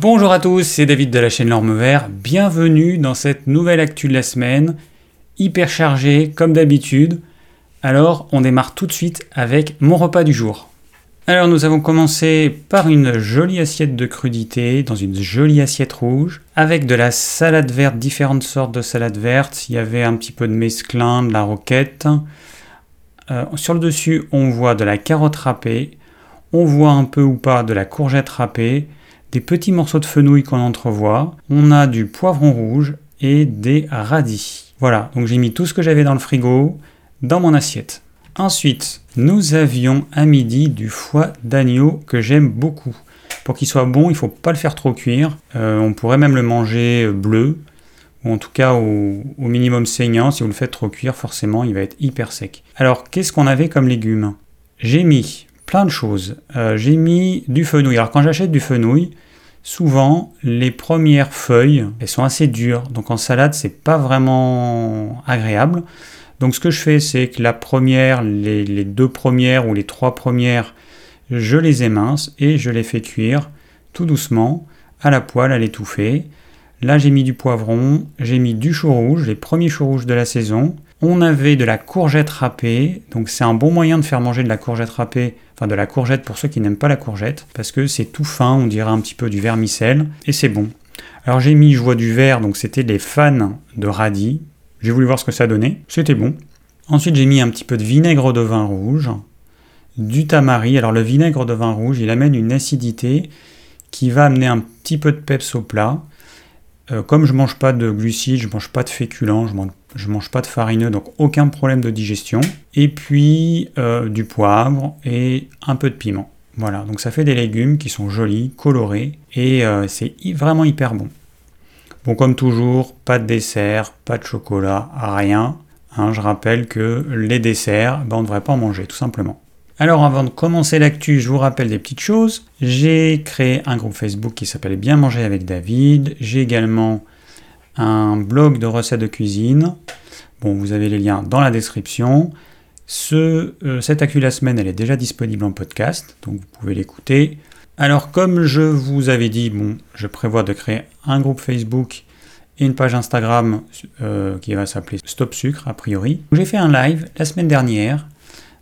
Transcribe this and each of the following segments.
Bonjour à tous, c'est David de la chaîne L'Orme Vert. Bienvenue dans cette nouvelle actu de la semaine, hyper chargée comme d'habitude. Alors, on démarre tout de suite avec mon repas du jour. Alors, nous avons commencé par une jolie assiette de crudité dans une jolie assiette rouge avec de la salade verte, différentes sortes de salade verte. Il y avait un petit peu de mesclin, de la roquette. Euh, sur le dessus, on voit de la carotte râpée. On voit un peu ou pas de la courgette râpée des petits morceaux de fenouil qu'on entrevoit, on a du poivron rouge et des radis. Voilà, donc j'ai mis tout ce que j'avais dans le frigo dans mon assiette. Ensuite, nous avions à midi du foie d'agneau que j'aime beaucoup. Pour qu'il soit bon, il ne faut pas le faire trop cuire. Euh, on pourrait même le manger bleu, ou en tout cas au, minimum saignant. Si vous le faites trop cuire, forcément, il va être hyper sec. Alors, qu'est-ce qu'on avait comme légumes? J'ai mis plein de choses. Euh, j'ai mis du fenouil. Alors quand j'achète du fenouil, souvent les premières feuilles, elles sont assez dures. Donc en salade, c'est pas vraiment agréable. Donc ce que je fais, c'est que la première, les, les, deux premières ou les trois premières, je les émince et je les fais cuire tout doucement à la poêle à l'étouffer. Là, j'ai mis du poivron, j'ai mis du chou rouge, les premiers choux rouges de la saison. On avait de la courgette râpée, donc c'est un bon moyen de faire manger de la courgette râpée, enfin de la courgette pour ceux qui n'aiment pas la courgette, parce que c'est tout fin, on dirait un petit peu du vermicelle, et c'est bon. Alors j'ai mis, je vois du vert, donc c'était des fans de radis. J'ai voulu voir ce que ça donnait, c'était bon. Ensuite j'ai mis un petit peu de vinaigre de vin rouge, du tamari. Alors le vinaigre de vin rouge, il amène une acidité qui va amener un petit peu de peps au plat. Euh, comme je mange pas de glucides, je mange pas de féculents, je mange, mange pas de farineux, donc aucun problème de digestion. Et puis euh, du poivre et un peu de piment. Voilà, donc ça fait des légumes qui sont jolis, colorés, et euh, c'est vraiment hyper bon. Bon, comme toujours, pas de dessert, pas de chocolat, rien. Hein, je rappelle que les desserts, ben, on ne devrait pas en manger, tout simplement. Alors avant de commencer l'actu, je vous rappelle des petites choses. J'ai créé un groupe Facebook qui s'appelle Bien manger avec David. J'ai également un blog de recettes de cuisine. Bon, vous avez les liens dans la description. Ce, euh, cette la semaine, elle est déjà disponible en podcast, donc vous pouvez l'écouter. Alors comme je vous avais dit, bon, je prévois de créer un groupe Facebook et une page Instagram euh, qui va s'appeler Stop Sucre a priori. J'ai fait un live la semaine dernière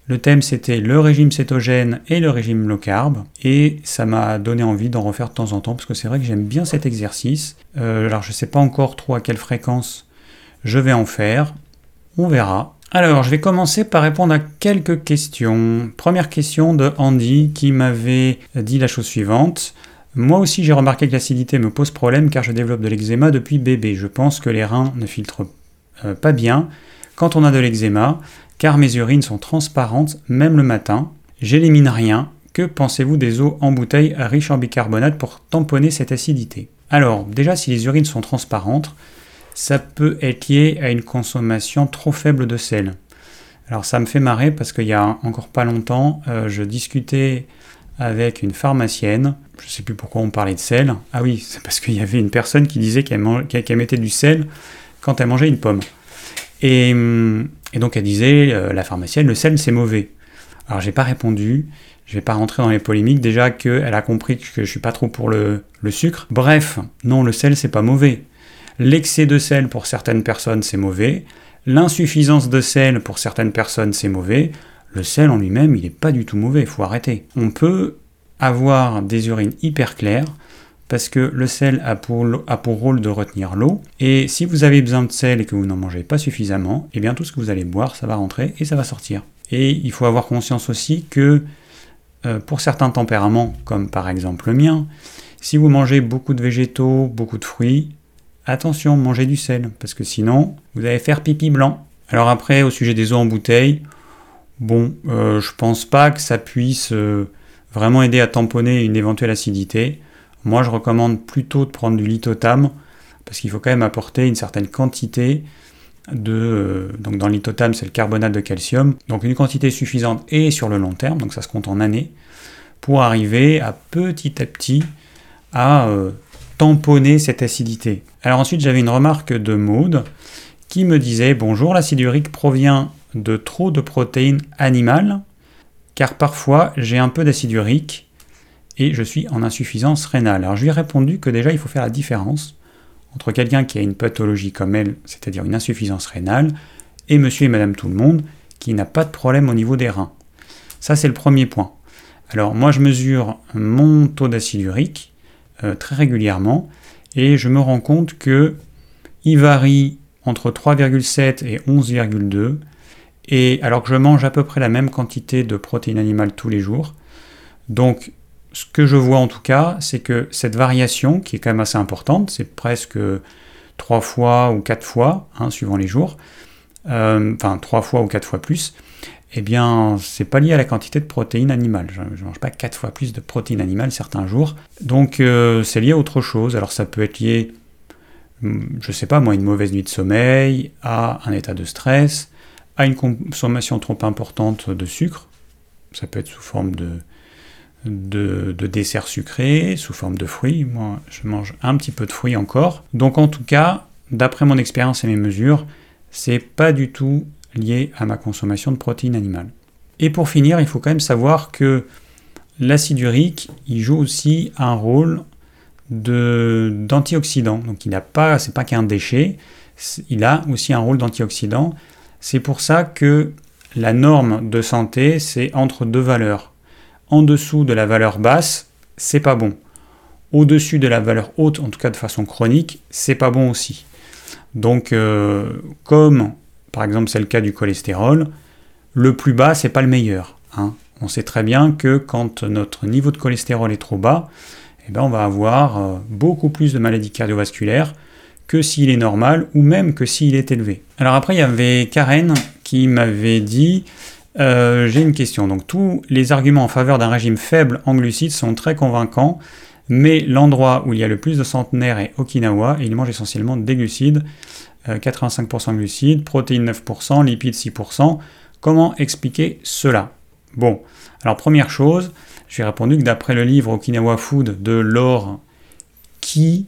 le thème c'était le régime cétogène et le régime low carb et ça m'a donné envie d'en refaire de temps en temps parce que c'est vrai que j'aime bien cet exercice. Euh, alors je ne sais pas encore trop à quelle fréquence je vais en faire, on verra. Alors je vais commencer par répondre à quelques questions. Première question de Andy qui m'avait dit la chose suivante. Moi aussi j'ai remarqué que l'acidité me pose problème car je développe de l'eczéma depuis bébé. Je pense que les reins ne filtrent euh, pas bien quand on a de l'eczéma car mes urines sont transparentes même le matin. J'élimine rien. Que pensez-vous des eaux en bouteille riches en bicarbonate pour tamponner cette acidité? Alors, déjà, si les urines sont transparentes, ça peut être lié à une consommation trop faible de sel. Alors ça me fait marrer parce qu'il y a encore pas longtemps, euh, je discutais avec une pharmacienne, je ne sais plus pourquoi on parlait de sel. Ah oui, c'est parce qu'il y avait une personne qui disait qu'elle mettait du sel quand elle mangeait une pomme. Et, hum, et donc elle disait, euh, la pharmacienne, le sel c'est mauvais. Alors j'ai pas répondu, je vais pas rentrer dans les polémiques, déjà qu'elle a compris que je suis pas trop pour le, sucre. Bref, non, le sel c'est pas mauvais. L'excès de sel pour certaines personnes c'est mauvais, l'insuffisance de sel pour certaines personnes c'est mauvais, le sel en lui-même il n'est pas du tout mauvais, il faut arrêter. On peut avoir des urines hyper claires, parce que le sel a pour, rôle de retenir l'eau. Et si vous avez besoin de sel et que vous n'en mangez pas suffisamment, eh bien tout ce que vous allez boire, ça va rentrer et ça va sortir. Et il faut avoir conscience aussi que euh, pour certains tempéraments, comme par exemple le mien, si vous mangez beaucoup de végétaux, beaucoup de fruits, attention, mangez du sel, parce que sinon, vous allez faire pipi blanc. Alors après, au sujet des eaux en bouteille, bon, euh, je pense pas que ça puisse euh, vraiment aider à tamponner une éventuelle acidité. Moi, je recommande plutôt de prendre du lithotam parce qu'il faut quand même apporter une certaine quantité de. Euh, donc, dans le lithotam, c'est le carbonate de calcium. Donc, une quantité suffisante et sur le long terme, donc ça se compte en années, pour arriver à petit à petit à euh, tamponner cette acidité. Alors, ensuite, j'avais une remarque de Maude qui me disait Bonjour, l'acide urique provient de trop de protéines animales, car parfois j'ai un peu d'acide urique et je suis en insuffisance rénale. Alors je lui ai répondu que déjà il faut faire la différence entre quelqu'un qui a une pathologie comme elle, c'est-à-dire une insuffisance rénale, et monsieur et madame tout le monde qui n'a pas de problème au niveau des reins. Ça c'est le premier point. Alors moi je mesure mon taux d'acide urique euh, très régulièrement et je me rends compte que il varie entre 3,7 et 11,2 et alors que je mange à peu près la même quantité de protéines animales tous les jours. Donc ce que je vois en tout cas, c'est que cette variation, qui est quand même assez importante, c'est presque 3 fois ou 4 fois, hein, suivant les jours, euh, enfin 3 fois ou 4 fois plus, eh bien, c'est pas lié à la quantité de protéines animales. Je ne mange pas 4 fois plus de protéines animales certains jours. Donc, euh, c'est lié à autre chose. Alors, ça peut être lié, hmm, je sais pas moi, une mauvaise nuit de sommeil, à un état de stress, à une consommation trop importante de sucre. Ça peut être sous forme de, de, de desserts sucrés, sous forme de fruits. Moi, je mange un petit peu de fruits encore. Donc, en tout cas, d'après mon expérience et mes mesures, c'est pas du tout lié à ma consommation de protéines animales. Et pour finir, il faut quand même savoir que l'acide urique, il joue aussi un rôle d'antioxydant. Donc il n'a pas, c'est pas qu'un déchet, il a aussi un rôle d'antioxydant. C'est pour ça que la norme de santé, c'est entre deux valeurs. En dessous de la valeur basse, c'est pas bon. Au-dessus de la valeur haute, en tout cas de façon chronique, c'est pas bon aussi. Donc, euh, comme par exemple c'est le cas du cholestérol, le plus bas, c'est pas le meilleur. Hein. On sait très bien que quand notre niveau de cholestérol est trop bas, eh ben on va avoir euh, beaucoup plus de maladies cardiovasculaires que s'il est normal ou même que s'il est élevé. Alors après, il y avait Karen qui m'avait dit euh, J'ai une question. Donc, tous les arguments en faveur d'un régime faible en glucides sont très convaincants, mais l'endroit où il y a le plus de centenaires est Okinawa et ils mangent essentiellement des glucides. 85% glucides, protéines 9%, lipides 6%. Comment expliquer cela? Bon, alors première chose, j'ai répondu que d'après le livre Okinawa Food de Laure Qui,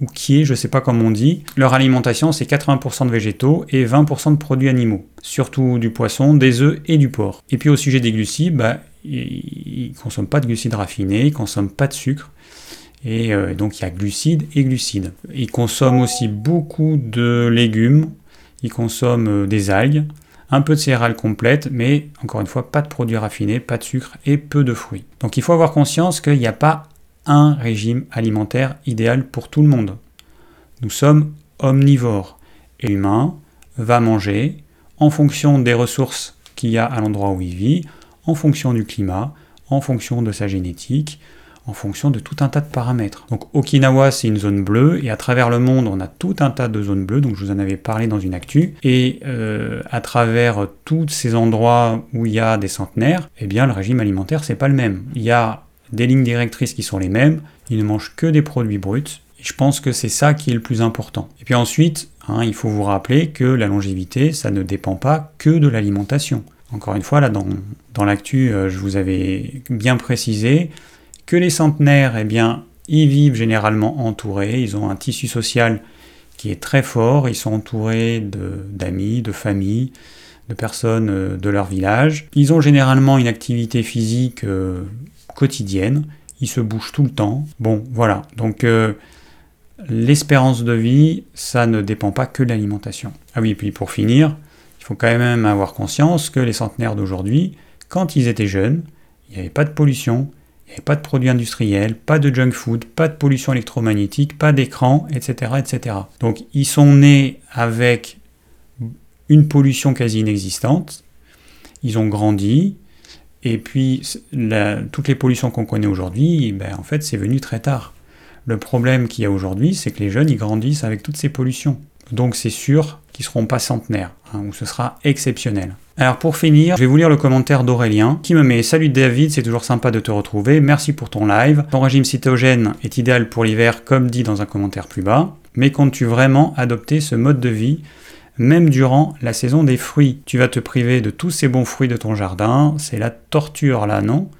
ou qui est, je sais pas comment on dit, leur alimentation c'est 80% de végétaux et 20% de produits animaux, surtout du poisson, des œufs et du porc. Et puis au sujet des glucides, bah, ils consomment pas de glucides raffinés, ils consomment pas de sucre, et euh, donc il y a glucides et glucides. Ils consomment aussi beaucoup de légumes, ils consomment euh, des algues, un peu de céréales complètes, mais encore une fois, pas de produits raffinés, pas de sucre et peu de fruits. Donc il faut avoir conscience qu'il n'y a pas un régime alimentaire idéal pour tout le monde. Nous sommes omnivores et l'humain va manger en fonction des ressources qu'il y a à l'endroit où il vit, en fonction du climat, en fonction de sa génétique, en fonction de tout un tas de paramètres. Donc Okinawa, c'est une zone bleue, et à travers le monde, on a tout un tas de zones bleues, donc je vous en avais parlé dans une actu, et euh, à travers tous ces endroits où il y a des centenaires, eh bien le régime alimentaire, c'est pas le même. Il y a des lignes directrices qui sont les mêmes, ils ne mangent que des produits bruts, et je pense que c'est ça qui est le plus important. Et puis ensuite, hein, il faut vous rappeler que la longévité, ça ne dépend pas que de l'alimentation. Encore une fois, là, dans, l'actu, euh, je vous avais bien précisé, que les centenaires, eh bien, ils vivent généralement entourés, ils ont un tissu social qui est très fort, ils sont entourés d'amis, de, familles, de personnes euh, de leur village. Ils ont généralement une activité physique euh, quotidienne, ils se bougent tout le temps. Bon, voilà, donc euh, l'espérance de vie, ça ne dépend pas que de l'alimentation. Ah oui, puis pour finir, il faut quand même avoir conscience que les centenaires d'aujourd'hui, quand ils étaient jeunes, il n'y avait pas de pollution, il n'y avait pas de produits industriels, pas de junk food, pas de pollution électromagnétique, pas d'écran, etc., etc. Donc ils sont nés avec une pollution quasi inexistante, ils ont grandi, et puis toutes les pollutions qu'on connaît aujourd'hui, ben, en fait c'est venu très tard. Le problème qu'il y a aujourd'hui, c'est que les jeunes, ils grandissent avec toutes ces pollutions. Donc c'est sûr qu'ils ne seront pas centenaires, hein, ou ce sera exceptionnel. Alors pour finir, je vais vous lire le commentaire d'Aurélien qui me met Salut David, c'est toujours sympa de te retrouver, merci pour ton live. Ton régime cytogène est idéal pour l'hiver comme dit dans un commentaire plus bas, mais comptes-tu vraiment adopter ce mode de vie? Même durant la saison des fruits Tu vas te priver de tous ces bons fruits de ton jardin, c'est la torture là, non?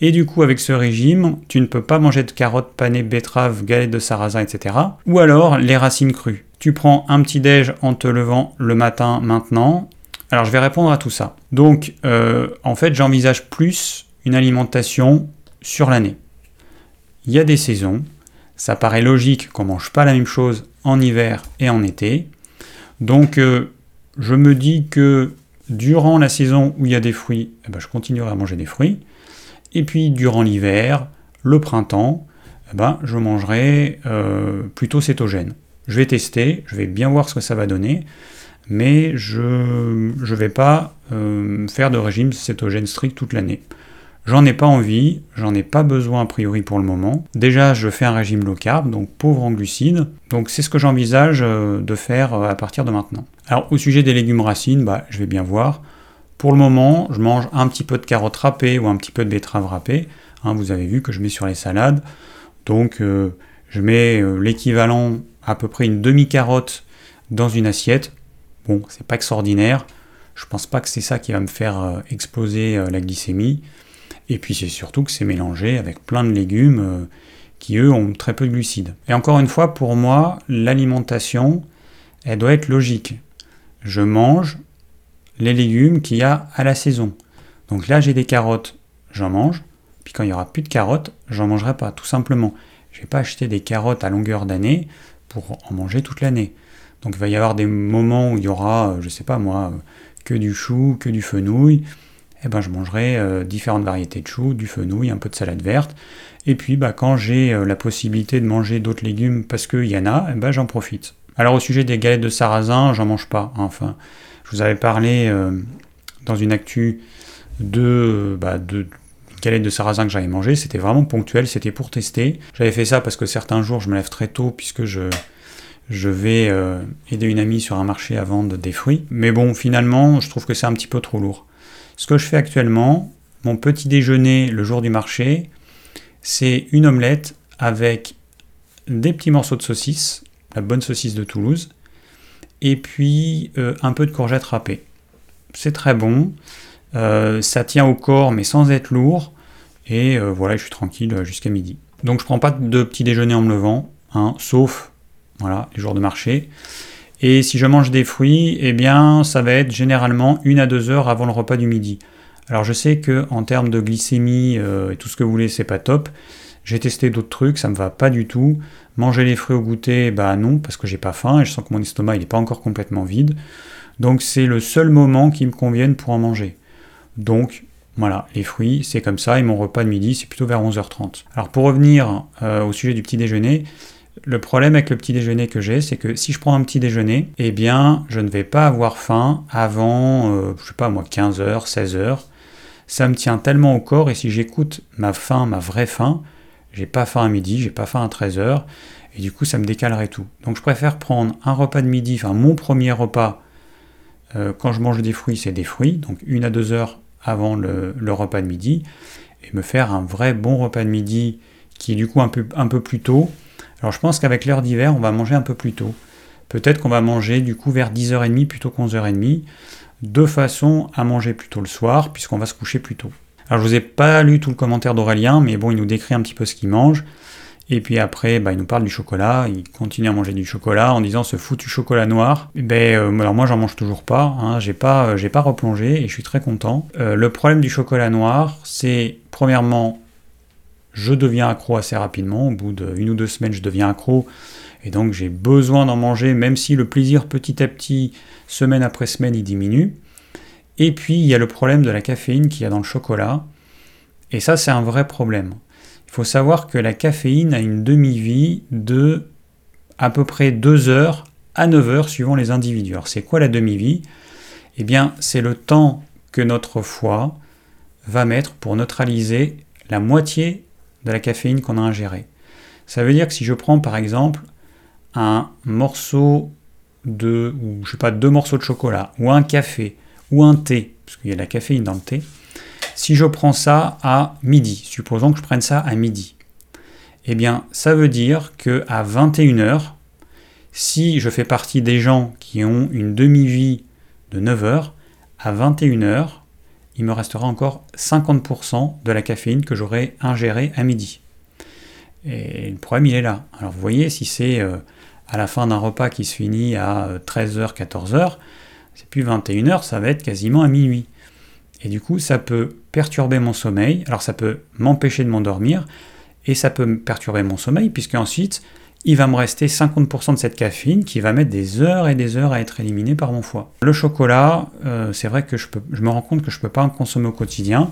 Et du coup, avec ce régime, tu ne peux pas manger de carottes, panées, betteraves, galettes de sarrasin, etc. Ou alors les racines crues. Tu prends un petit déj en te levant le matin maintenant. Alors je vais répondre à tout ça. Donc euh, en fait j'envisage plus une alimentation sur l'année. il y a des saisons. Ça paraît logique qu'on mange pas la même chose en hiver et en été. Donc euh, je me dis que durant la saison où il y a des fruits, eh ben, je continuerai à manger des fruits. Et puis durant l'hiver, le printemps, eh ben, je mangerai euh, plutôt cétogène. Je vais tester, je vais bien voir ce que ça va donner, mais je ne vais pas euh, faire de régime cétogène strict toute l'année. J'en ai pas envie, j'en ai pas besoin a priori pour le moment. Déjà, je fais un régime low carb, donc pauvre en glucides. Donc c'est ce que j'envisage euh, de faire à partir de maintenant. Alors au sujet des légumes racines, bah, je vais bien voir. Pour le moment, je mange un petit peu de carottes râpées ou un petit peu de betteraves râpées. Hein, vous avez vu que je mets sur les salades. Donc euh, je mets euh, l'équivalent à peu près une demi-carotte dans une assiette. Bon, c'est pas extraordinaire. Je pense pas que c'est ça qui va me faire euh, exploser la glycémie. Et puis c'est surtout que c'est mélangé avec plein de légumes qui eux ont très peu de glucides. Et encore une fois, pour moi, l'alimentation, elle doit être logique je mange les légumes qu'il y a à la saison. Donc là, j'ai des carottes, j'en mange. Puis quand il n'y aura plus de carottes, j'en mangerai pas, tout simplement. Je vais pas acheter des carottes à longueur d'année pour en manger toute l'année. Donc il va y avoir des moments où il y aura, je ne sais pas moi, que du chou, que du fenouil. Eh ben, je mangerai euh, différentes variétés de chou, du fenouil, un peu de salade verte. Et puis bah, quand j'ai euh, la possibilité de manger d'autres légumes parce qu'il y en a, eh ben, j'en profite. Alors au sujet des galettes de sarrasin, j'en mange pas. Hein. Enfin, je vous avais parlé euh, dans une actu de, bah, de galettes de sarrasin que j'avais mangé. C'était vraiment ponctuel, c'était pour tester. J'avais fait ça parce que certains jours je me lève très tôt puisque je, vais aider une amie sur un marché à vendre des fruits. Mais bon, finalement, je trouve que c'est un petit peu trop lourd. Ce que je fais actuellement, mon petit déjeuner le jour du marché, c'est une omelette avec des petits morceaux de saucisse, la bonne saucisse de Toulouse, et puis euh, un peu de courgette râpée. C'est très bon, euh, ça tient au corps mais sans être lourd, et euh, voilà, je suis tranquille jusqu'à midi. Donc je prends pas de petit déjeuner en me levant, hein, sauf voilà, les jours de marché. Et si je mange des fruits, eh bien ça va être généralement une à deux heures avant le repas du midi. Alors je sais que en termes de glycémie et tout ce que vous voulez, c'est pas top. J'ai testé d'autres trucs, ça me va pas du tout. Manger les fruits au goûter, bah non, parce que j'ai pas faim et je sens que mon estomac il n'est pas encore complètement vide. Donc c'est le seul moment qui me convienne pour en manger. Donc voilà, les fruits, c'est comme ça, et mon repas de midi, c'est plutôt vers 11h30. Alors pour revenir euh, au sujet du petit déjeuner, le problème avec le petit déjeuner que j'ai, c'est que si je prends un petit déjeuner, eh bien, je ne vais pas avoir faim avant, euh, je sais pas moi, 15h, 16h. Ça me tient tellement au corps, et si j'écoute ma faim, ma vraie faim, j'ai pas faim à midi, j'ai pas faim à 13h, et du coup ça me décalerait tout. Donc je préfère prendre un repas de midi, enfin mon premier repas, euh, quand je mange des fruits, c'est des fruits, donc une à deux heures avant le, repas de midi, et me faire un vrai bon repas de midi qui est du coup un peu, un peu plus tôt. Alors je pense qu'avec l'heure d'hiver, on va manger un peu plus tôt. Peut-être qu'on va manger du coup vers 10h30 plutôt qu'11h30, de façon à manger plus tôt le soir, puisqu'on va se coucher plus tôt. Alors je vous ai pas lu tout le commentaire d'Aurélien, mais bon, il nous décrit un petit peu ce qu'il mange. Et puis après, bah, il nous parle du chocolat, il continue à manger du chocolat en disant ce foutu chocolat noir. Ben, euh, alors moi j'en mange toujours pas, hein, j'ai pas, euh, j'ai pas replongé et je suis très content. Euh, le problème du chocolat noir, c'est premièrement, je deviens accro assez rapidement, au bout d'une ou deux semaines je deviens accro, et donc j'ai besoin d'en manger, même si le plaisir petit à petit, semaine après semaine, il diminue. Et puis il y a le problème de la caféine qu'il y a dans le chocolat. Et ça, c'est un vrai problème. Il faut savoir que la caféine a une demi-vie de à peu près 2 heures à 9 heures suivant les individus. Alors c'est quoi la demi-vie? Eh bien, c'est le temps que notre foie va mettre pour neutraliser la moitié de la caféine qu'on a ingérée. Ça veut dire que si je prends par exemple un morceau de, ou je sais pas, deux morceaux de chocolat, ou un café, ou un thé, parce qu'il y a de la caféine dans le thé, si je prends ça à midi, supposons que je prenne ça à midi, eh bien ça veut dire que à 21h, si je fais partie des gens qui ont une demi-vie de 9 heures, à 21h, il me restera encore 50% de la caféine que j'aurais ingérée à midi. Et le problème, il est là. Alors vous voyez, si c'est euh, à la fin d'un repas qui se finit à 13h, euh, 14h, c'est plus 21h, ça va être quasiment à minuit. Et du coup, ça peut perturber mon sommeil, alors ça peut m'empêcher de m'endormir, et ça peut perturber mon sommeil, puisque ensuite, il va me rester 50% de cette caféine qui va mettre des heures et des heures à être éliminée par mon foie. Le chocolat, euh, c'est vrai que je, me rends compte que je ne peux pas en consommer au quotidien,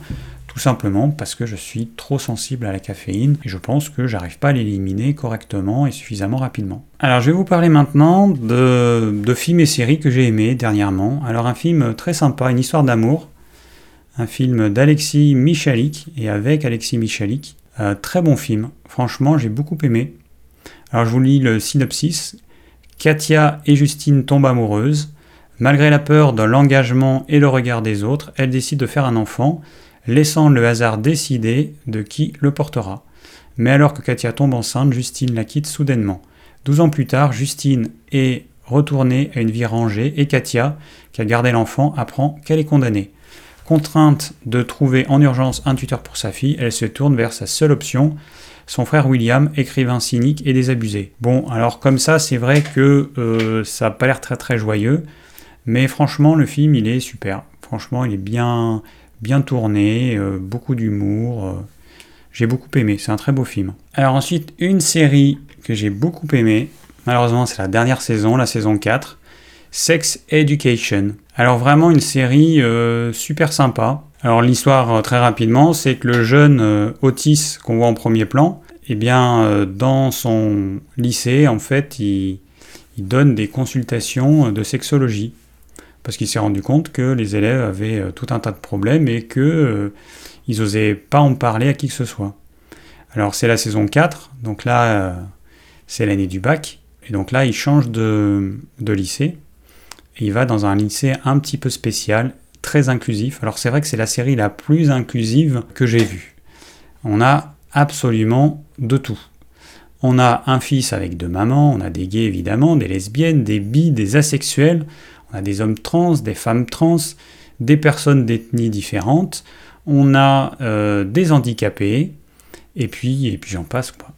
tout simplement parce que je suis trop sensible à la caféine et je pense que j'arrive pas à l'éliminer correctement et suffisamment rapidement. Alors je vais vous parler maintenant de, de films et séries que j'ai aimés dernièrement. Alors un film très sympa, une histoire d'amour, un film d'Alexis Michalik et avec Alexis Michalik. Euh, très bon film, franchement j'ai beaucoup aimé. Alors je vous lis le synopsis. Katia et Justine tombent amoureuses. Malgré la peur de l'engagement et le regard des autres, elles décident de faire un enfant, laissant le hasard décider de qui le portera. Mais alors que Katia tombe enceinte, Justine la quitte soudainement. Douze ans plus tard, Justine est retournée à une vie rangée et Katia, qui a gardé l'enfant, apprend qu'elle est condamnée. Contrainte de trouver en urgence un tuteur pour sa fille, elle se tourne vers sa seule option, son frère William, écrivain cynique et désabusé. Bon, alors comme ça, c'est vrai que euh, ça n'a pas l'air très très joyeux, mais franchement, le film, il est super. Franchement, il est bien, bien tourné, euh, beaucoup d'humour. Euh, j'ai beaucoup aimé, c'est un très beau film. Alors ensuite, une série que j'ai beaucoup aimé, malheureusement c'est la dernière saison, la saison 4, Sex Education. Alors vraiment une série super sympa. Alors l'histoire euh, très rapidement, c'est que le jeune euh, Otis qu'on voit en premier plan, eh bien euh, dans son lycée, en fait, il, donne des consultations de sexologie parce qu'il s'est rendu compte que les élèves avaient tout un tas de problèmes et que ils n'osaient pas en parler à qui que ce soit. Alors c'est la saison 4, donc là c'est l'année du bac, et donc là il change de, de lycée, et il va dans un lycée un petit peu spécial, très inclusif. Alors c'est vrai que c'est la série la plus inclusive que j'ai vue. On a absolument de tout. On a un fils avec deux mamans, on a des gays évidemment, des lesbiennes, des bi, des asexuels, on a des hommes trans, des femmes trans, des personnes d'ethnies différentes, on a euh, des handicapés, et puis, et puis j'en passe quoi.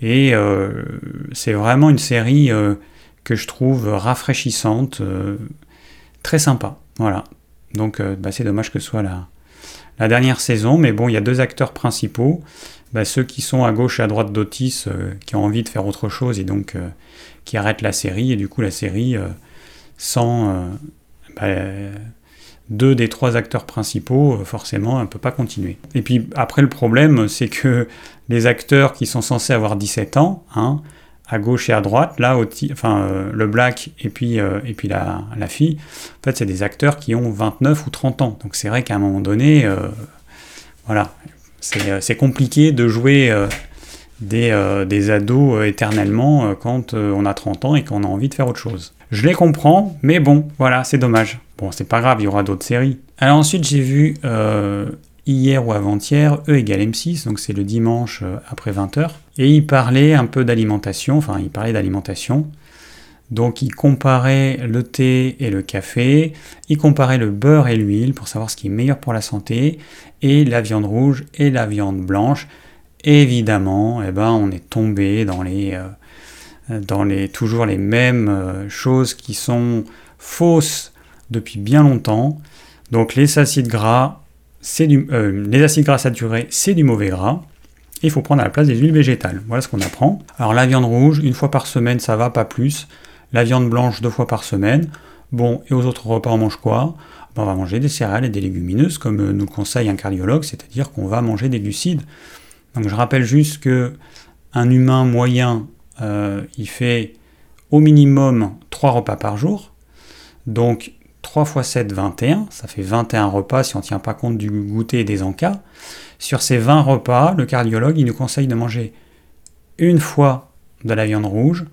Et euh, c'est vraiment une série euh, que je trouve rafraîchissante, très sympa. Voilà, donc euh, bah, c'est dommage que ce soit la, dernière saison, mais bon, il y a deux acteurs principaux. Bah, ceux qui sont à gauche et à droite d'Otis, euh, qui ont envie de faire autre chose et donc euh, qui arrêtent la série, et du coup la série, sans bah, deux des trois acteurs principaux, forcément, ne peut pas continuer. Et puis après, le problème, c'est que les acteurs qui sont censés avoir 17 ans, hein, à gauche et à droite, là, enfin, euh, le black et puis, euh, et puis la, la, fille, en fait, c'est des acteurs qui ont 29 ou 30 ans. Donc c'est vrai qu'à un moment donné, euh, voilà, c'est compliqué de jouer des, des, ados éternellement quand on a 30 ans et qu'on a envie de faire autre chose. Je les comprends, mais bon, voilà, c'est dommage. Bon, c'est pas grave, il y aura d'autres séries. Alors ensuite, j'ai vu hier ou avant-hier, E égale M6, donc c'est le dimanche euh, après 20h, et il parlait un peu d'alimentation, enfin il parlait d'alimentation, donc il comparait le thé et le café, il comparait le beurre et l'huile pour savoir ce qui est meilleur pour la santé, et la viande rouge et la viande blanche. évidemment, eh ben, on est tombé dans les, euh, dans les toujours les mêmes euh, choses qui sont fausses depuis bien longtemps. Donc les acides gras, du, euh, les acides gras saturés, c'est du mauvais gras. Il faut prendre à la place des huiles végétales. Voilà ce qu'on apprend. Alors la viande rouge, une fois par semaine, ça va, pas plus. La viande blanche, deux fois par semaine. Bon, et aux autres repas, on mange quoi? Ben, On va manger des céréales et des légumineuses, comme euh, nous le conseille un cardiologue, c'est-à-dire qu'on va manger des glucides. Donc je rappelle juste que un humain moyen, euh, il fait au minimum trois repas par jour. Donc 3 x 7, 21. Ça fait 21 repas si on ne tient pas compte du goûter et des encas. Sur ces 20 repas, le cardiologue nous conseille de manger une fois de la viande rouge,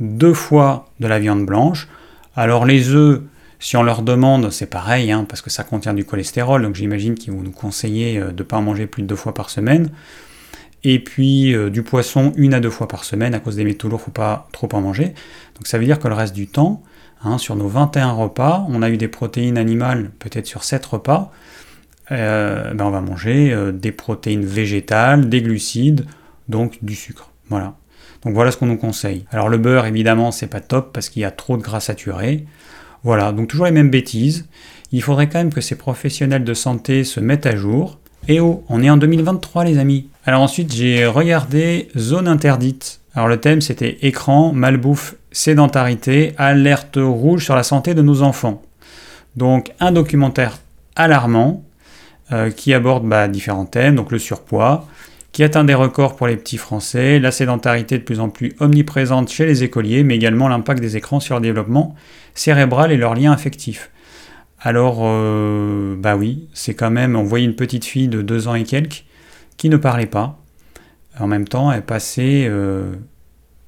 deux fois de la viande blanche. Alors les œufs, si on leur demande, c'est pareil, hein, parce que ça contient du cholestérol, donc j'imagine qu'ils vont nous conseiller euh, de ne pas en manger plus de deux fois par semaine. Et puis euh, du poisson une à deux fois par semaine, à cause des métaux lourds, il ne faut pas trop en manger. Donc ça veut dire que le reste du temps, Hein, sur nos 21 repas, on a eu des protéines animales peut-être sur 7 repas. Euh, ben on va manger euh, des protéines végétales, des glucides, donc du sucre. Voilà. Donc voilà ce qu'on nous conseille. Alors le beurre, évidemment, c'est pas top parce qu'il y a trop de gras saturé. Voilà, donc toujours les mêmes bêtises. Il faudrait quand même que ces professionnels de santé se mettent à jour. Et oh, on est en 2023 les amis. Alors ensuite, j'ai regardé Zone interdite. Alors le thème, c'était écran, malbouffe, sédentarité, alerte rouge sur la santé de nos enfants. Donc un documentaire alarmant euh, qui aborde bah, différents thèmes, donc le surpoids, qui atteint des records pour les petits Français, la sédentarité de plus en plus omniprésente chez les écoliers, mais également l'impact des écrans sur le développement cérébral et leurs liens affectifs. Alors, euh, bah oui, c'est quand même, on voyait une petite fille de deux ans et quelques qui ne parlait pas. En même temps, elle passait euh,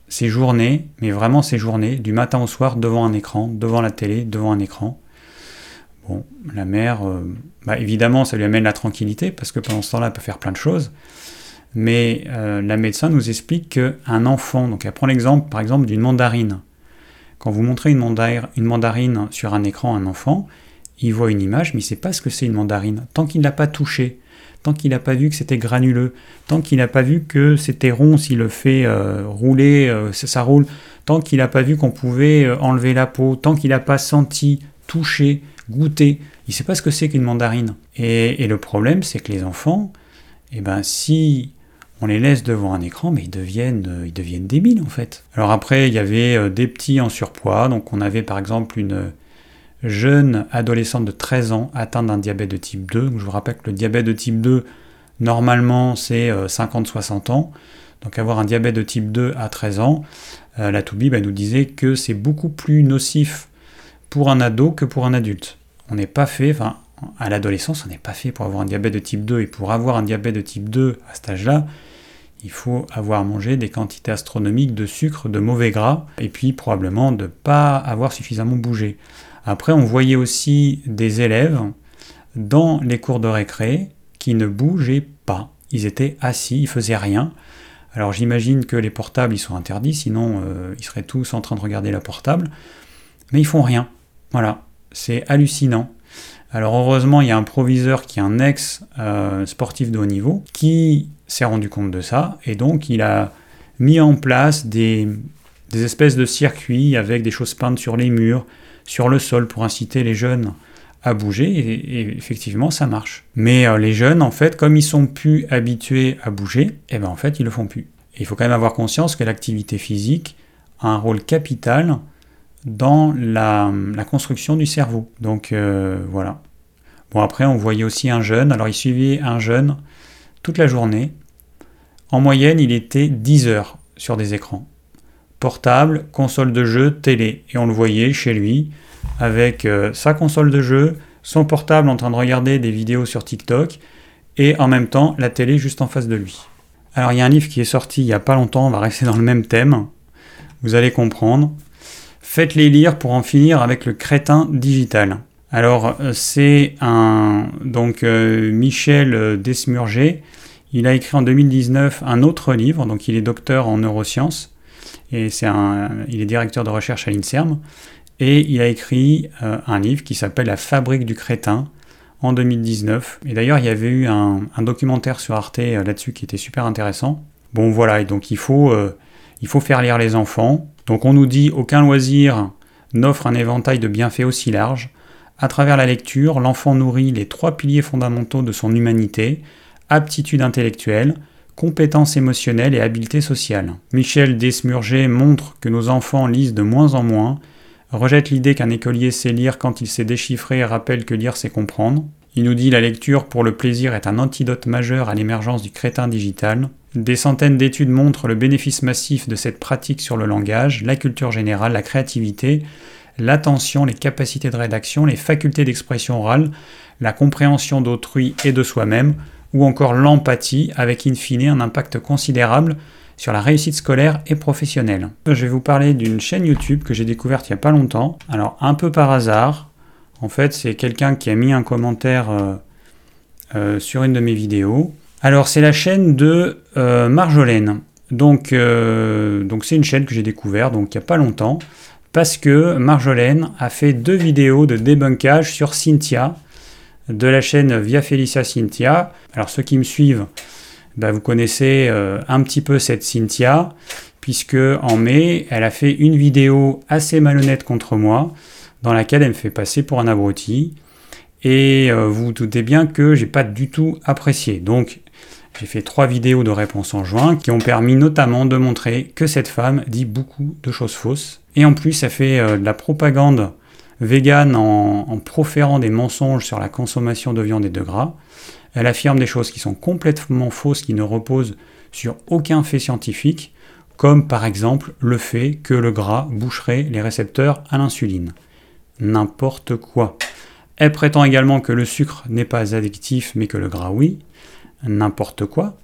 ses journées, mais vraiment ses journées, du matin au soir, devant un écran, devant la télé, devant un écran. Bon, la mère, euh, bah évidemment, ça lui amène la tranquillité, parce que pendant ce temps-là, elle peut faire plein de choses. Mais euh, la médecin nous explique qu'un enfant, donc elle prend l'exemple par exemple d'une mandarine. Quand vous montrez une, une, mandarine sur un écran à un enfant, il voit une image, mais il ne sait pas ce que c'est une mandarine. Tant qu'il ne l'a pas touché, tant qu'il n'a pas vu que c'était granuleux, tant qu'il n'a pas vu que c'était rond s'il le fait euh, rouler, euh, ça, roule, tant qu'il n'a pas vu qu'on pouvait enlever la peau, tant qu'il n'a pas senti, touché, goûté, il ne sait pas ce que c'est qu'une mandarine. Et, le problème, c'est que les enfants, eh ben, si on les laisse devant un écran, mais ils deviennent, euh, ils deviennent débiles en fait. Alors après, il y avait euh, des petits en surpoids, donc on avait par exemple une jeune adolescente de 13 ans atteinte d'un diabète de type 2. je vous rappelle que le diabète de type 2, normalement, c'est 50-60 euh, ans. Donc avoir un diabète de type 2 à 13 ans, la Toubib nous disait que c'est beaucoup plus nocif pour un ado que pour un adulte. On n'est pas fait, enfin, à l'adolescence, on n'est pas fait pour avoir un diabète de type 2. Et pour avoir un diabète de type 2 à cet âge-là, il faut avoir mangé des quantités astronomiques de sucre, de mauvais gras, et puis probablement de ne pas avoir suffisamment bougé. Après, on voyait aussi des élèves dans les cours de récré qui ne bougeaient pas. Ils étaient assis, ils faisaient rien. Alors j'imagine que les portables ils sont interdits, sinon euh, ils seraient tous en train de regarder la portable. Mais ils font rien. Voilà, c'est hallucinant. Alors heureusement, il y a un proviseur qui est un ex-sportif euh, de haut niveau qui s'est rendu compte de ça et donc il a mis en place des, espèces de circuits avec des choses peintes sur les murs, sur le sol pour inciter les jeunes à bouger et, effectivement ça marche. Mais euh, les jeunes en fait comme ils sont plus habitués à bouger, et eh ben en fait ils le font plus. Et il faut quand même avoir conscience que l'activité physique a un rôle capital dans la, construction du cerveau. Donc euh, voilà. Bon après on voyait aussi un jeune, alors il suivait un jeune toute la journée. En moyenne il était 10 heures sur des écrans. Portable, console de jeu, télé. Et on le voyait chez lui avec euh, sa console de jeu, son portable en train de regarder des vidéos sur TikTok et en même temps la télé juste en face de lui. Alors il y a un livre qui est sorti il n'y a pas longtemps, on va rester dans le même thème. Vous allez comprendre. Faites-les lire pour en finir avec le crétin digital. Alors euh, c'est un donc euh, Michel Desmurger. Il a écrit en 2019 un autre livre, donc il est docteur en neurosciences et un, il est directeur de recherche à l'Inserm et il a écrit un livre qui s'appelle La fabrique du crétin en 2019. Et d'ailleurs il y avait eu un, documentaire sur Arte là-dessus qui était super intéressant. Bon voilà, et donc il faut, il faut faire lire les enfants. Donc on nous dit aucun loisir n'offre un éventail de bienfaits aussi large. À travers la lecture, l'enfant nourrit les trois piliers fondamentaux de son humanité, aptitude intellectuelle, compétences émotionnelles et habileté sociale. Michel Desmurger montre que nos enfants lisent de moins en moins, rejette l'idée qu'un écolier sait lire quand il sait déchiffrer et rappelle que lire c'est comprendre. Il nous dit la lecture pour le plaisir est un antidote majeur à l'émergence du crétin digital. Des centaines d'études montrent le bénéfice massif de cette pratique sur le langage, la culture générale, la créativité, l'attention, les capacités de rédaction, les facultés d'expression orale, la compréhension d'autrui et de soi-même, ou encore l'empathie, avec in fine un impact considérable sur la réussite scolaire et professionnelle. Je vais vous parler d'une chaîne YouTube que j'ai découverte il n'y a pas longtemps. Alors un peu par hasard, en fait c'est quelqu'un qui a mis un commentaire euh, euh, sur une de mes vidéos alors c'est la chaîne de euh, Marjolaine. Donc c'est une chaîne que j'ai découvert donc il n'y a pas longtemps parce que Marjolaine a fait deux vidéos de débunkage sur Cynthia de la chaîne Via Felicia Cynthia. Alors ceux qui me suivent, bah, vous connaissez euh, un petit peu cette Cynthia puisque en mai elle a fait une vidéo assez malhonnête contre moi dans laquelle elle me fait passer pour un abruti. Et vous vous doutez bien que j'ai pas du tout apprécié. Donc J'ai fait trois vidéos de réponse en juin qui ont permis notamment de montrer que cette femme dit beaucoup de choses fausses. Et en plus, elle fait euh, de la propagande végane en, en, proférant des mensonges sur la consommation de viande et de gras. Elle affirme des choses qui sont complètement fausses, qui ne reposent sur aucun fait scientifique, comme par exemple le fait que le gras boucherait les récepteurs à l'insuline. N'importe quoi. Elle prétend également que le sucre n'est pas addictif mais que le gras oui. N'importe quoi.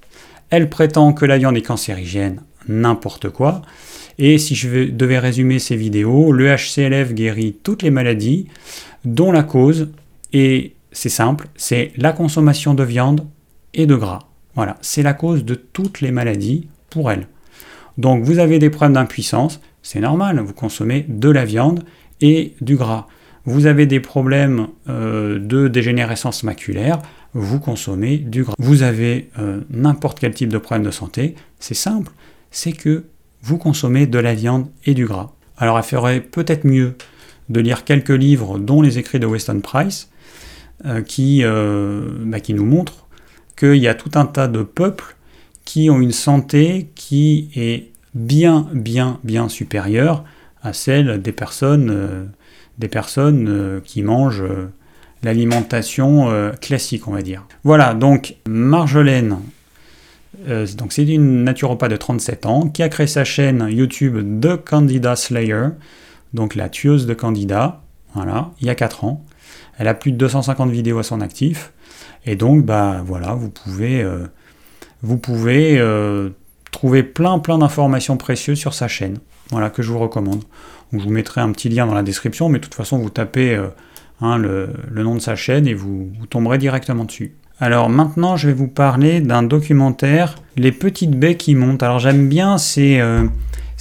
Elle prétend que la viande est cancérigène. N'importe quoi. Et si je devais résumer ces vidéos, le HCLF guérit toutes les maladies dont la cause, et c'est simple, c'est la consommation de viande et de gras. Voilà, c'est la cause de toutes les maladies pour elle. Donc vous avez des problèmes d'impuissance, c'est normal, vous consommez de la viande et du gras. Vous avez des problèmes euh, de dégénérescence maculaire, vous consommez du gras. Vous avez euh, n'importe quel type de problème de santé, c'est simple, c'est que vous consommez de la viande et du gras. Alors il ferait peut-être mieux de lire quelques livres, dont les écrits de Weston Price, euh, qui, bah, qui nous montrent qu'il y a tout un tas de peuples qui ont une santé qui est bien, bien, bien supérieure à celle des personnes, euh, des personnes euh, qui mangent euh, l'alimentation classique, on va dire. Voilà, donc Marjolaine, donc c'est une naturopathe de 37 ans qui a créé sa chaîne YouTube The Candida Slayer, donc la tueuse de candidats, voilà, il y a 4 ans. Elle a plus de 250 vidéos à son actif. Et donc, bah voilà, vous pouvez, vous pouvez trouver plein plein d'informations précieuses sur sa chaîne. Voilà, que je vous recommande. je vous mettrai un petit lien dans la description, mais de toute façon, vous tapez euh, hein, le, nom de sa chaîne et vous tomberez directement dessus. Alors maintenant, je vais vous parler d'un documentaire, Les petites baies qui montent. Alors j'aime bien ces, euh,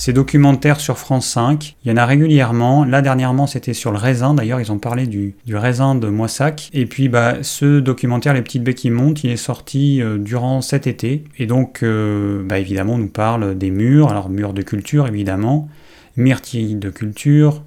documentaires sur France 5. Il y en a régulièrement. Là, dernièrement, c'était sur le raisin. D'ailleurs, ils ont parlé du, raisin de Moissac. Et puis, bah, ce documentaire, Les petites baies qui montent, il est sorti euh, durant cet été. Et donc, euh, bah, évidemment, on nous parle des murs. Alors, murs de culture, évidemment. Myrtilles de culture,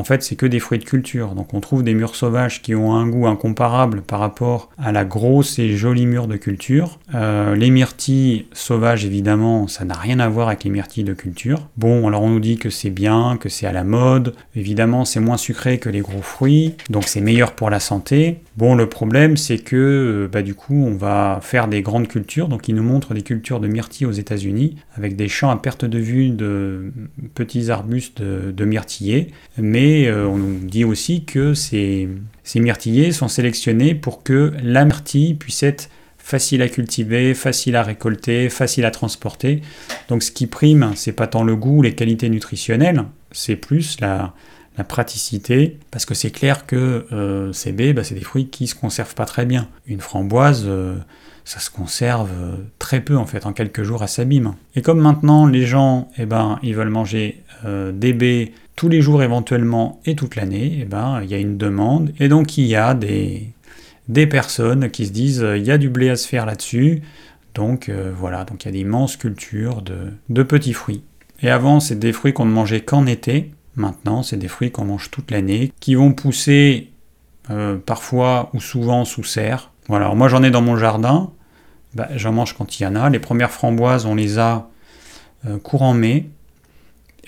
en fait, c'est que des fruits de culture. Donc on trouve des mûres sauvages qui ont un goût incomparable par rapport à la grosse et jolie mûre de culture. Euh, les myrtilles sauvages, évidemment, ça n'a rien à voir avec les myrtilles de culture. Bon, alors on nous dit que c'est bien, que c'est à la mode. Évidemment, c'est moins sucré que les gros fruits, donc c'est meilleur pour la santé. Bon, le problème, c'est que euh, bah, du coup, on va faire des grandes cultures. Donc, ils nous montrent des cultures de myrtilles aux États-Unis, avec des champs à perte de vue de petits arbustes de, de. Mais euh, on nous dit aussi que ces, ces myrtillers sont sélectionnés pour que la myrtille puisse être facile à cultiver, facile à récolter, facile à transporter. Donc, ce qui prime, c'est pas tant le goût, les qualités nutritionnelles, c'est plus la praticité, parce que c'est clair que euh, ces baies, bah, c'est des fruits qui se conservent pas très bien. Une framboise, euh, ça se conserve très peu en fait, en quelques jours, à s'abîme. Et comme maintenant les gens, eh ben, ils veulent manger des baies tous les jours éventuellement et toute l'année, eh ben, il y a une demande, et donc il y a des, des personnes qui se disent, il y a du blé à se faire là-dessus, donc voilà, donc il y a d'immenses cultures de, de petits fruits. Et avant, c'est des fruits qu'on ne mangeait qu'en été, Maintenant, c'est des fruits qu'on mange toute l'année, qui vont pousser euh, parfois ou souvent sous serre. Voilà, moi j'en ai dans mon jardin, bah, j'en mange quand il y en a. Les premières framboises, on les a euh, courant mai.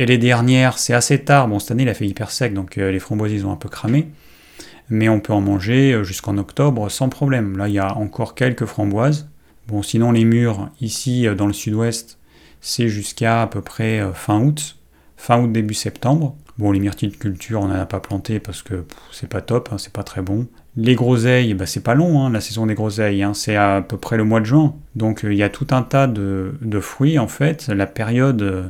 Et les dernières, c'est assez tard. Bon, cette année, il a fait hyper sec, donc euh, les framboises, ils ont un peu cramé. Mais on peut en manger jusqu'en octobre sans problème. Là, il y a encore quelques framboises. Bon, sinon, les murs, ici, dans le sud-ouest, c'est jusqu'à à peu près fin août. Fin août, début septembre. Bon, les myrtilles de culture, on n'en a pas planté parce que c'est pas top, hein, c'est pas très bon. Les groseilles, bah, c'est pas long, hein, la saison des groseilles, hein, c'est à peu près le mois de juin. Donc euh, il y a tout un tas de, fruits, en fait. La période, euh,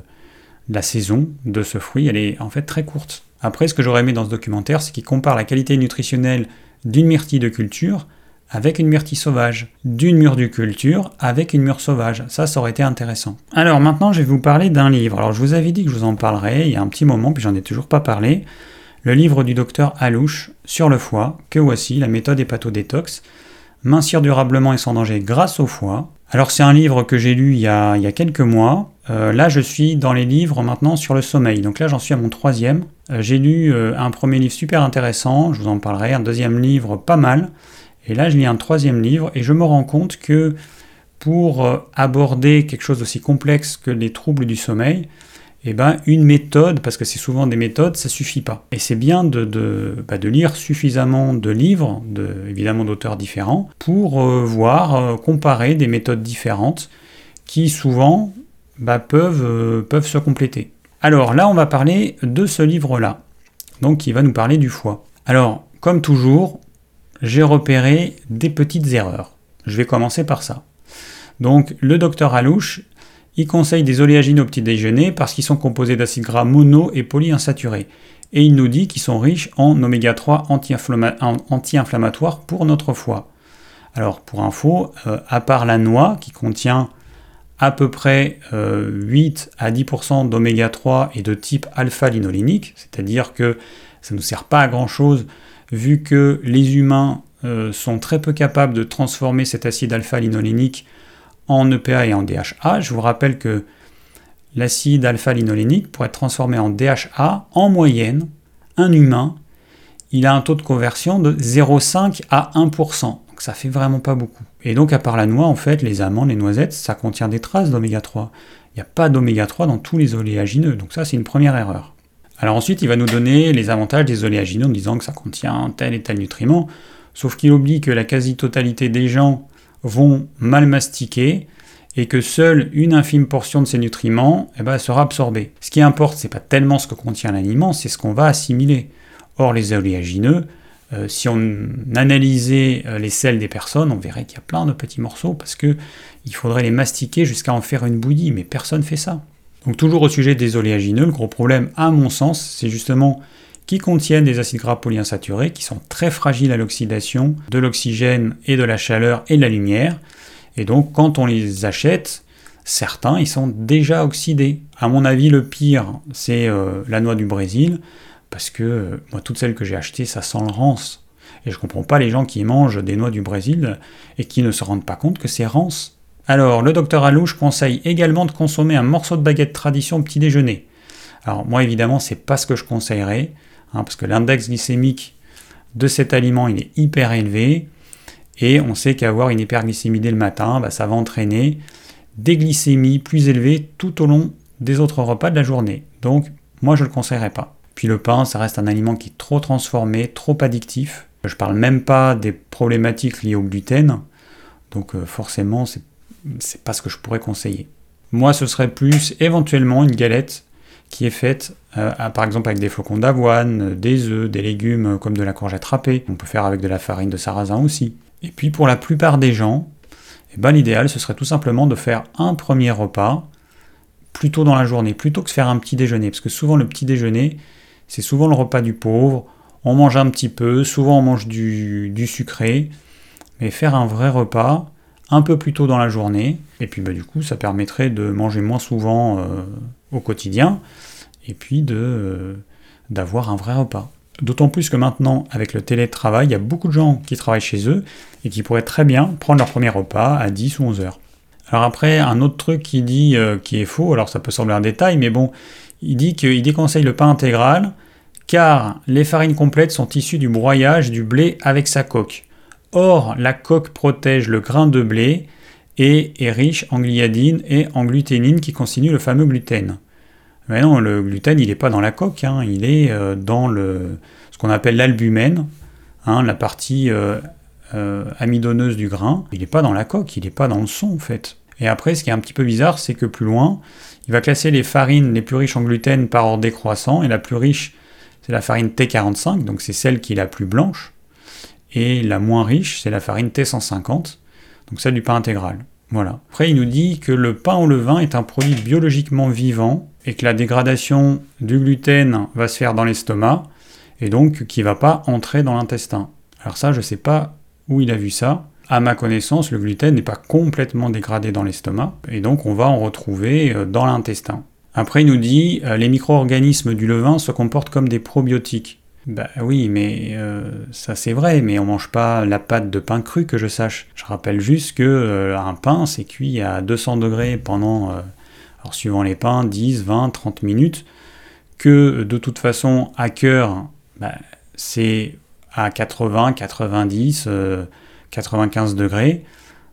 la saison de ce fruit, elle est en fait très courte. Après, ce que j'aurais aimé dans ce documentaire, c'est qu'il compare la qualité nutritionnelle d'une myrtille de culture avec une myrtille sauvage, d'une mûre du culture avec une mûre sauvage. Ça, ça aurait été intéressant. Alors maintenant, je vais vous parler d'un livre. Alors je vous avais dit que je vous en parlerai il y a un petit moment, puis j'en ai toujours pas parlé. Le livre du docteur Alouche sur le foie, que voici, la méthode hépatodétox. Mincir durablement et sans danger grâce au foie. Alors c'est un livre que j'ai lu il y, a, quelques mois. Euh, là je suis dans les livres maintenant sur le sommeil. Donc là j'en suis à mon troisième. Euh, j'ai lu euh, un premier livre super intéressant, je vous en parlerai. Un deuxième livre pas mal. Et là, je lis un troisième livre et je me rends compte que pour aborder quelque chose d'aussi complexe que les troubles du sommeil, eh ben, une méthode, parce que c'est souvent des méthodes, ça suffit pas. Et c'est bien de, bah, lire suffisamment de livres, de, évidemment d'auteurs différents, pour voir, comparer des méthodes différentes qui souvent bah, peuvent, peuvent se compléter. Alors là, on va parler de ce livre-là, donc qui va nous parler du foie. Alors, comme toujours, j'ai repéré des petites erreurs. Je vais commencer par ça. Donc, le docteur Alouche, il conseille des oléagineux au petit déjeuner parce qu'ils sont composés d'acides gras mono et polyinsaturés. Et il nous dit qu'ils sont riches en oméga 3 anti-inflammatoires pour notre foie. Alors, pour info, euh, à part la noix qui contient à peu près 8 euh, à 10% d'oméga 3 et de type alpha-linolénique, c'est-à-dire que ça ne nous sert pas à grand-chose vu que les humains euh, sont très peu capables de transformer cet acide alpha-linolénique en EPA et en DHA. Je vous rappelle que l'acide alpha-linolénique, pour être transformé en DHA, en moyenne, un humain, il a un taux de conversion de 0,5 à 1%. Donc ça fait vraiment pas beaucoup. Et donc à part la noix, en fait, les amandes, les noisettes, ça contient des traces d'oméga 3. Il n'y a pas d'oméga 3 dans tous les oléagineux. Donc ça, c'est une première erreur. Alors ensuite, il va nous donner les avantages des oléagineux en disant que ça contient tel et tel nutriment, sauf qu'il oublie que la quasi-totalité des gens vont mal mastiquer et que seule une infime portion de ces nutriments eh ben, sera absorbée. Ce qui importe, c'est pas tellement ce que contient l'aliment, c'est ce qu'on va assimiler. Or, les oléagineux, euh, si on analysait euh, les selles des personnes, on verrait qu'il y a plein de petits morceaux parce que il faudrait les mastiquer jusqu'à en faire une bouillie, mais personne fait ça. Donc toujours au sujet des oléagineux, le gros problème à mon sens, c'est justement qu'ils contiennent des acides gras polyinsaturés qui sont très fragiles à l'oxydation de l'oxygène et de la chaleur et de la lumière. Et donc quand on les achète, certains ils sont déjà oxydés. À mon avis, le pire, c'est euh, la noix du Brésil, parce que euh, moi, toutes celles que j'ai achetées, ça sent le rance. Et je comprends pas les gens qui mangent des noix du Brésil et qui ne se rendent pas compte que c'est rance. Alors, le docteur Alouche conseille également de consommer un morceau de baguette tradition au petit déjeuner. Alors, moi, évidemment, c'est pas ce que je conseillerais, hein, parce que l'index glycémique de cet aliment, il est hyper élevé, et on sait qu'avoir une hyperglycémie dès le matin, bah, ça va entraîner des glycémies plus élevées tout au long des autres repas de la journée. Donc, moi, je ne le conseillerais pas. Puis le pain, ça reste un aliment qui est trop transformé, trop addictif. Je parle même pas des problématiques liées au gluten. Donc euh, forcément, c'est pas ce que je pourrais conseiller. Moi, ce serait plus éventuellement une galette qui est faite euh, par exemple avec des flocons d'avoine, des œufs, des légumes comme de la courgette râpée. On peut faire avec de la farine de sarrasin aussi. Et puis pour la plupart des gens, eh ben, l'idéal ce serait tout simplement de faire un premier repas plutôt dans la journée, plutôt que de faire un petit déjeuner. Parce que souvent le petit déjeuner, c'est souvent le repas du pauvre. On mange un petit peu, souvent on mange du, sucré. Mais faire un vrai repas, un peu plus tôt dans la journée, et puis bah, du coup ça permettrait de manger moins souvent euh, au quotidien, et puis de, euh, d'avoir un vrai repas. D'autant plus que maintenant, avec le télétravail, il y a beaucoup de gens qui travaillent chez eux et qui pourraient très bien prendre leur premier repas à 10 ou 11 heures. Alors après, un autre truc qui dit euh, qui est faux, alors ça peut sembler un détail, mais bon, il dit qu'il déconseille le pain intégral car les farines complètes sont issues du broyage du blé avec sa coque. Or, la coque protège le grain de blé et est riche en gliadine et en gluténine qui constituent le fameux gluten. Mais non, le gluten, il n'est pas dans la coque, hein. il est euh, dans ce qu'on appelle l'albumène, hein, la partie euh, euh, amidoneuse du grain. Il n'est pas dans la coque, il n'est pas dans le son en fait. Et après, ce qui est un petit peu bizarre, c'est que plus loin, il va classer les farines les plus riches en gluten par ordre décroissant, et la plus riche, c'est la farine T45, donc c'est celle qui est la plus blanche. Et la moins riche, c'est la farine T150, donc celle du pain intégral. Voilà. Après, il nous dit que le pain au levain est un produit biologiquement vivant et que la dégradation du gluten va se faire dans l'estomac et donc qui ne va pas entrer dans l'intestin. Alors ça, je ne sais pas où il a vu ça. À ma connaissance, le gluten n'est pas complètement dégradé dans l'estomac et donc on va en retrouver euh, dans l'intestin. Après, il nous dit euh, les micro-organismes du levain se comportent comme des probiotiques. Bah oui, mais euh, ça c'est vrai, mais on mange pas la pâte de pain cru que je sache. Je rappelle juste que un pain c'est cuit à 200 degrés pendant, suivant les pains, 10, 20, 30 minutes, que de toute façon à cœur, bah, c'est à 80, 90, 95 degrés.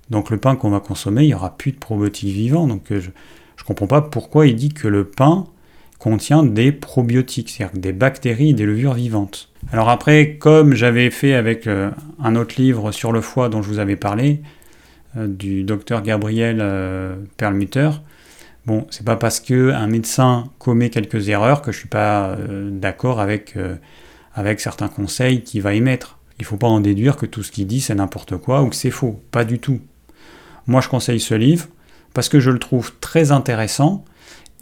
Donc le pain qu'on va consommer, il n'y aura plus de probiotiques vivants. Donc euh, je ne comprends pas pourquoi il dit que le pain contient des probiotiques, c'est-à-dire des bactéries et des levures vivantes. Alors après, comme j'avais fait avec euh, un autre livre sur le foie dont je vous avais parlé, euh, du docteur Gabriel Perlmutter, bon, c'est pas parce qu'un médecin commet quelques erreurs que je suis pas d'accord avec, avec certains conseils qu'il va émettre. Il ne faut pas en déduire que tout ce qu'il dit c'est n'importe quoi ou que c'est faux. Pas du tout. Moi, je conseille ce livre parce que je le trouve très intéressant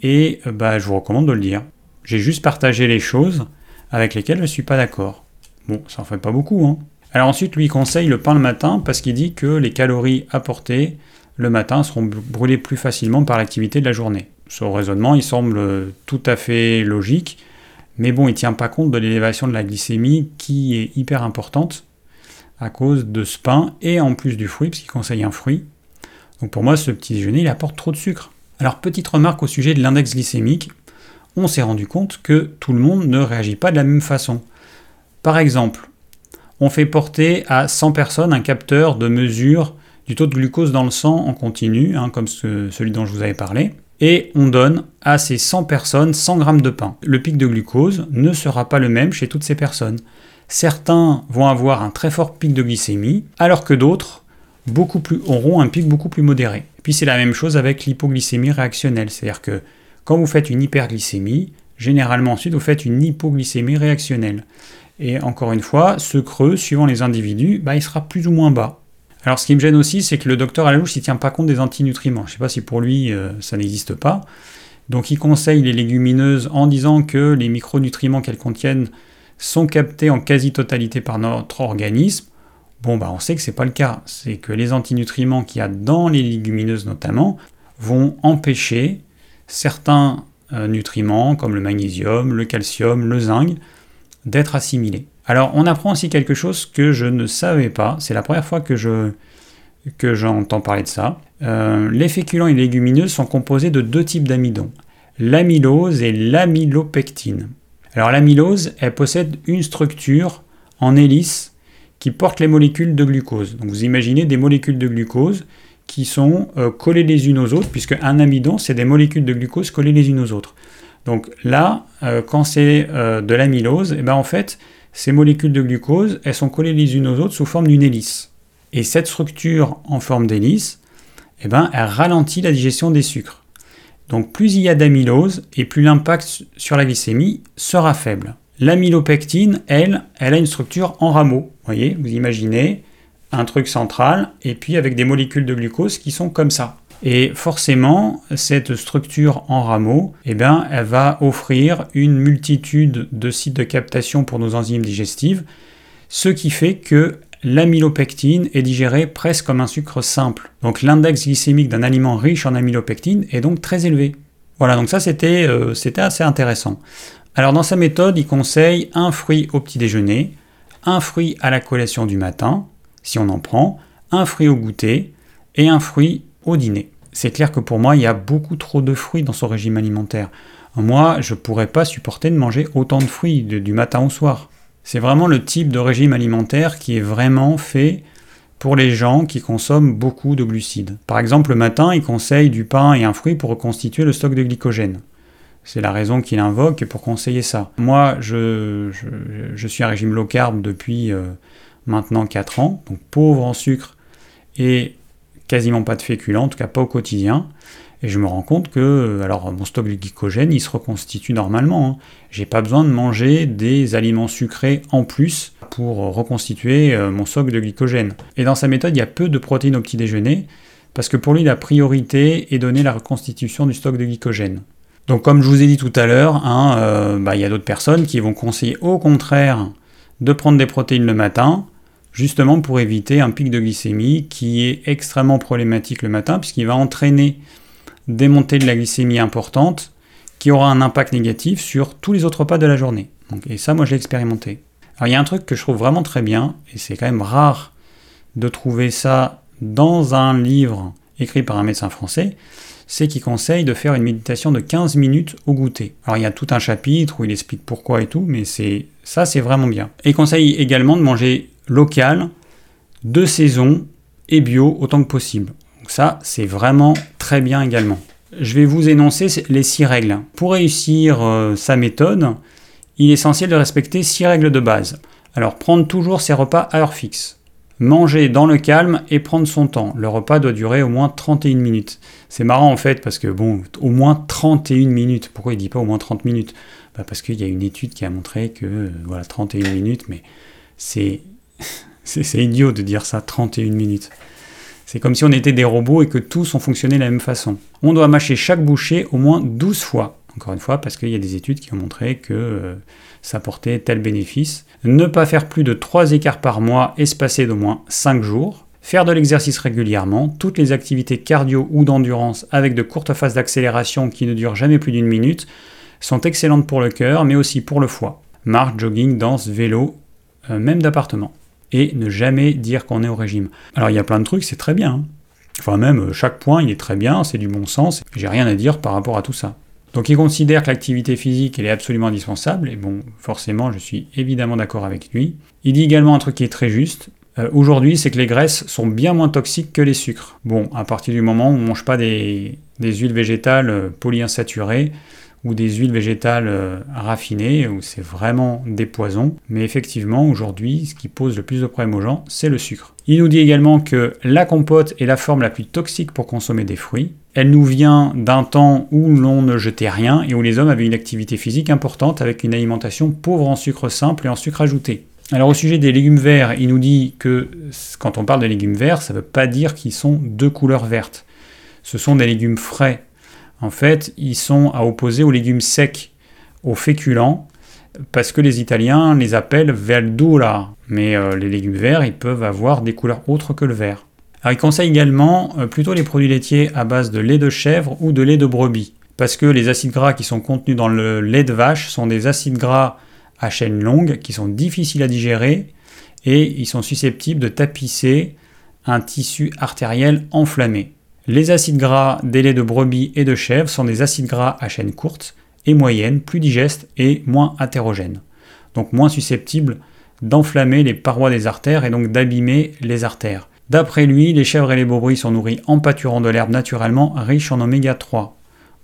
et euh, bah, je vous recommande de le lire. J'ai juste partagé les choses avec lesquelles je ne suis pas d'accord. Bon, ça en fait pas beaucoup. Hein. Alors ensuite, lui conseille le pain le matin parce qu'il dit que les calories apportées le matin seront brûlées plus facilement par l'activité de la journée. Ce raisonnement, il semble tout à fait logique, mais bon, il ne tient pas compte de l'élévation de la glycémie qui est hyper importante à cause de ce pain et en plus du fruit, parce qu'il conseille un fruit. Donc pour moi, ce petit déjeuner, il apporte trop de sucre. Alors petite remarque au sujet de l'index glycémique, on s'est rendu compte que tout le monde ne réagit pas de la même façon. Par exemple, on fait porter à 100 personnes un capteur de mesure du taux de glucose dans le sang en continu, hein, comme celui dont je vous avais parlé, et on donne à ces 100 personnes 100 grammes de pain. Le pic de glucose ne sera pas le même chez toutes ces personnes. Certains vont avoir un très fort pic de glycémie, alors que d'autres beaucoup plus, auront un pic beaucoup plus modéré. puis c'est la même chose avec l'hypoglycémie réactionnelle, c'est-à-dire que quand vous faites une hyperglycémie, généralement ensuite vous faites une hypoglycémie réactionnelle. Et encore une fois, ce creux, suivant les individus, bah, il sera plus ou moins bas. Alors ce qui me gêne aussi, c'est que le docteur à la louche, tient pas compte des antinutriments. Je ne sais pas si pour lui, euh, ça n'existe pas. Donc il conseille les légumineuses en disant que les micronutriments qu'elles contiennent sont captés en quasi-totalité par notre organisme. Bon, bah, on sait que ce n'est pas le cas. C'est que les antinutriments qu'il y a dans les légumineuses notamment vont empêcher certains euh, nutriments comme le magnésium, le calcium, le zinc d'être assimilés. Alors on apprend aussi quelque chose que je ne savais pas. C'est la première fois que je que j'entends parler de ça. Euh, les féculents et les légumineuses sont composés de deux types d'amidon, l'amylose et l'amylopectine. Alors l'amylose, elle possède une structure en hélice qui portent les molécules de glucose. Donc vous imaginez des molécules de glucose qui sont euh, collées les unes aux autres, puisque un amidon, c'est des molécules de glucose collées les unes aux autres. Donc là, euh, quand c'est de l'amylose, eh ben en fait, ces molécules de glucose, elles sont collées les unes aux autres sous forme d'une hélice. Et cette structure en forme d'hélice, eh ben, elle ralentit la digestion des sucres. Donc plus il y a d'amylose, et plus l'impact sur la glycémie sera faible. L'amylopectine, elle, elle a une structure en rameau. Vous voyez, vous imaginez un truc central et puis avec des molécules de glucose qui sont comme ça. Et forcément, cette structure en rameau, eh bien, elle va offrir une multitude de sites de captation pour nos enzymes digestives, ce qui fait que l'amylopectine est digérée presque comme un sucre simple. Donc l'index glycémique d'un aliment riche en amylopectine est donc très élevé. Voilà, donc ça c'était euh, assez intéressant. Alors dans sa méthode, il conseille un fruit au petit déjeuner, un fruit à la collation du matin, si on en prend, un fruit au goûter et un fruit dîner. C'est clair que pour moi, il y a beaucoup trop de fruits dans son régime alimentaire. Moi, je ne pourrais pas supporter de manger autant de fruits du matin au soir. C'est vraiment le type de régime alimentaire qui est vraiment fait pour les gens qui consomment beaucoup de glucides. Par exemple, le matin, il conseille du pain et un fruit pour reconstituer le stock de glycogène. C'est la raison qu'il invoque pour conseiller ça. Moi, je, suis à régime low carb depuis euh, maintenant 4 ans, donc pauvre en sucre et quasiment pas de féculents, en tout cas pas au quotidien. Et je me rends compte que alors mon stock de glycogène, il se reconstitue normalement. Hein. J'ai pas besoin de manger des aliments sucrés en plus pour reconstituer euh, mon stock de glycogène. Et dans sa méthode, il y a peu de protéines au petit déjeuner parce que pour lui, la priorité est donner la reconstitution du stock de glycogène. Donc comme je vous ai dit tout à l'heure, hein, euh, bah, il y a d'autres personnes qui vont conseiller au contraire de prendre des protéines le matin, justement pour éviter un pic de glycémie qui est extrêmement problématique le matin, puisqu'il va entraîner des montées de la glycémie importantes, qui aura un impact négatif sur tous les autres repas de la journée. et ça, moi, je l'ai expérimenté. Alors il y a un truc que je trouve vraiment très bien, et c'est quand même rare de trouver ça dans un livre écrit par un médecin français, c'est qu'il conseille de faire une méditation de 15 minutes au goûter. Alors il y a tout un chapitre où il explique pourquoi et tout, mais ça c'est vraiment bien. Et il conseille également de manger local, de saison et bio autant que possible. Donc ça, c'est vraiment très bien également. Je vais vous énoncer les six règles. Pour réussir euh, sa méthode, il est essentiel de respecter six règles de base. Alors prendre toujours ses repas à heure fixe. Manger dans le calme et prendre son temps. Le repas doit durer au moins 31 minutes. C'est marrant en fait parce que bon, au moins 31 minutes. Pourquoi il dit pas au moins 30 minutes? Bah, Parce qu'il y a une étude qui a montré que euh, voilà 31 minutes, mais c'est c'est idiot de dire ça 31 minutes. C'est comme si on était des robots et que tous ont fonctionné de la même façon. On doit mâcher chaque bouchée au moins 12 fois. Encore une fois, parce qu'il y a des études qui ont montré que euh, ça portait tel bénéfice. Ne pas faire plus de 3 écarts par mois espacés d'au moins 5 jours. Faire de l'exercice régulièrement, toutes les activités cardio ou d'endurance avec de courtes phases d'accélération qui ne durent jamais plus d'une minute sont excellentes pour le cœur mais aussi pour le foie. Marche, jogging, danse, vélo, euh, même d'appartement. Et ne jamais dire qu'on est au régime. Alors il y a plein de trucs, c'est très bien. Hein. Enfin même euh, chaque point il est très bien, c'est du bon sens, j'ai rien à dire par rapport à tout ça. Donc il considère que l'activité physique elle est absolument indispensable, et bon, forcément je suis évidemment d'accord avec lui. Il dit également un truc qui est très juste. Euh, aujourd'hui, c'est que les graisses sont bien moins toxiques que les sucres. Bon, à partir du moment où on mange pas des, des huiles végétales euh, polyinsaturées, ou des huiles végétales euh, raffinées, où c'est vraiment des poisons. Mais effectivement, aujourd'hui, ce qui pose le plus de problèmes aux gens, c'est le sucre. Il nous dit également que la compote est la forme la plus toxique pour consommer des fruits. Elle nous vient d'un temps où l'on ne jetait rien et où les hommes avaient une activité physique importante avec une alimentation pauvre en sucre simple et en sucre ajouté. Alors au sujet des légumes verts, il nous dit que quand on parle de légumes verts, ça ne veut pas dire qu'ils sont de couleur verte. Ce sont des légumes frais en fait, ils sont à opposer aux légumes secs, aux féculents, parce que les Italiens les appellent verdura. Mais euh, les légumes verts, ils peuvent avoir des couleurs autres que le vert. Alors, il conseille également euh, plutôt les produits laitiers à base de lait de chèvre ou de lait de brebis, parce que les acides gras qui sont contenus dans le lait de vache sont des acides gras à chaîne longue qui sont difficiles à digérer et ils sont susceptibles de tapisser un tissu artériel enflammé. Les acides gras des laits de brebis et de chèvre sont des acides gras à chaîne courte et moyenne, plus digestes et moins hétérogènes, donc moins susceptibles d'enflammer les parois des artères et donc d'abîmer les artères. D'après lui, les chèvres et les brebis sont nourris en pâturant de l'herbe naturellement riche en oméga 3.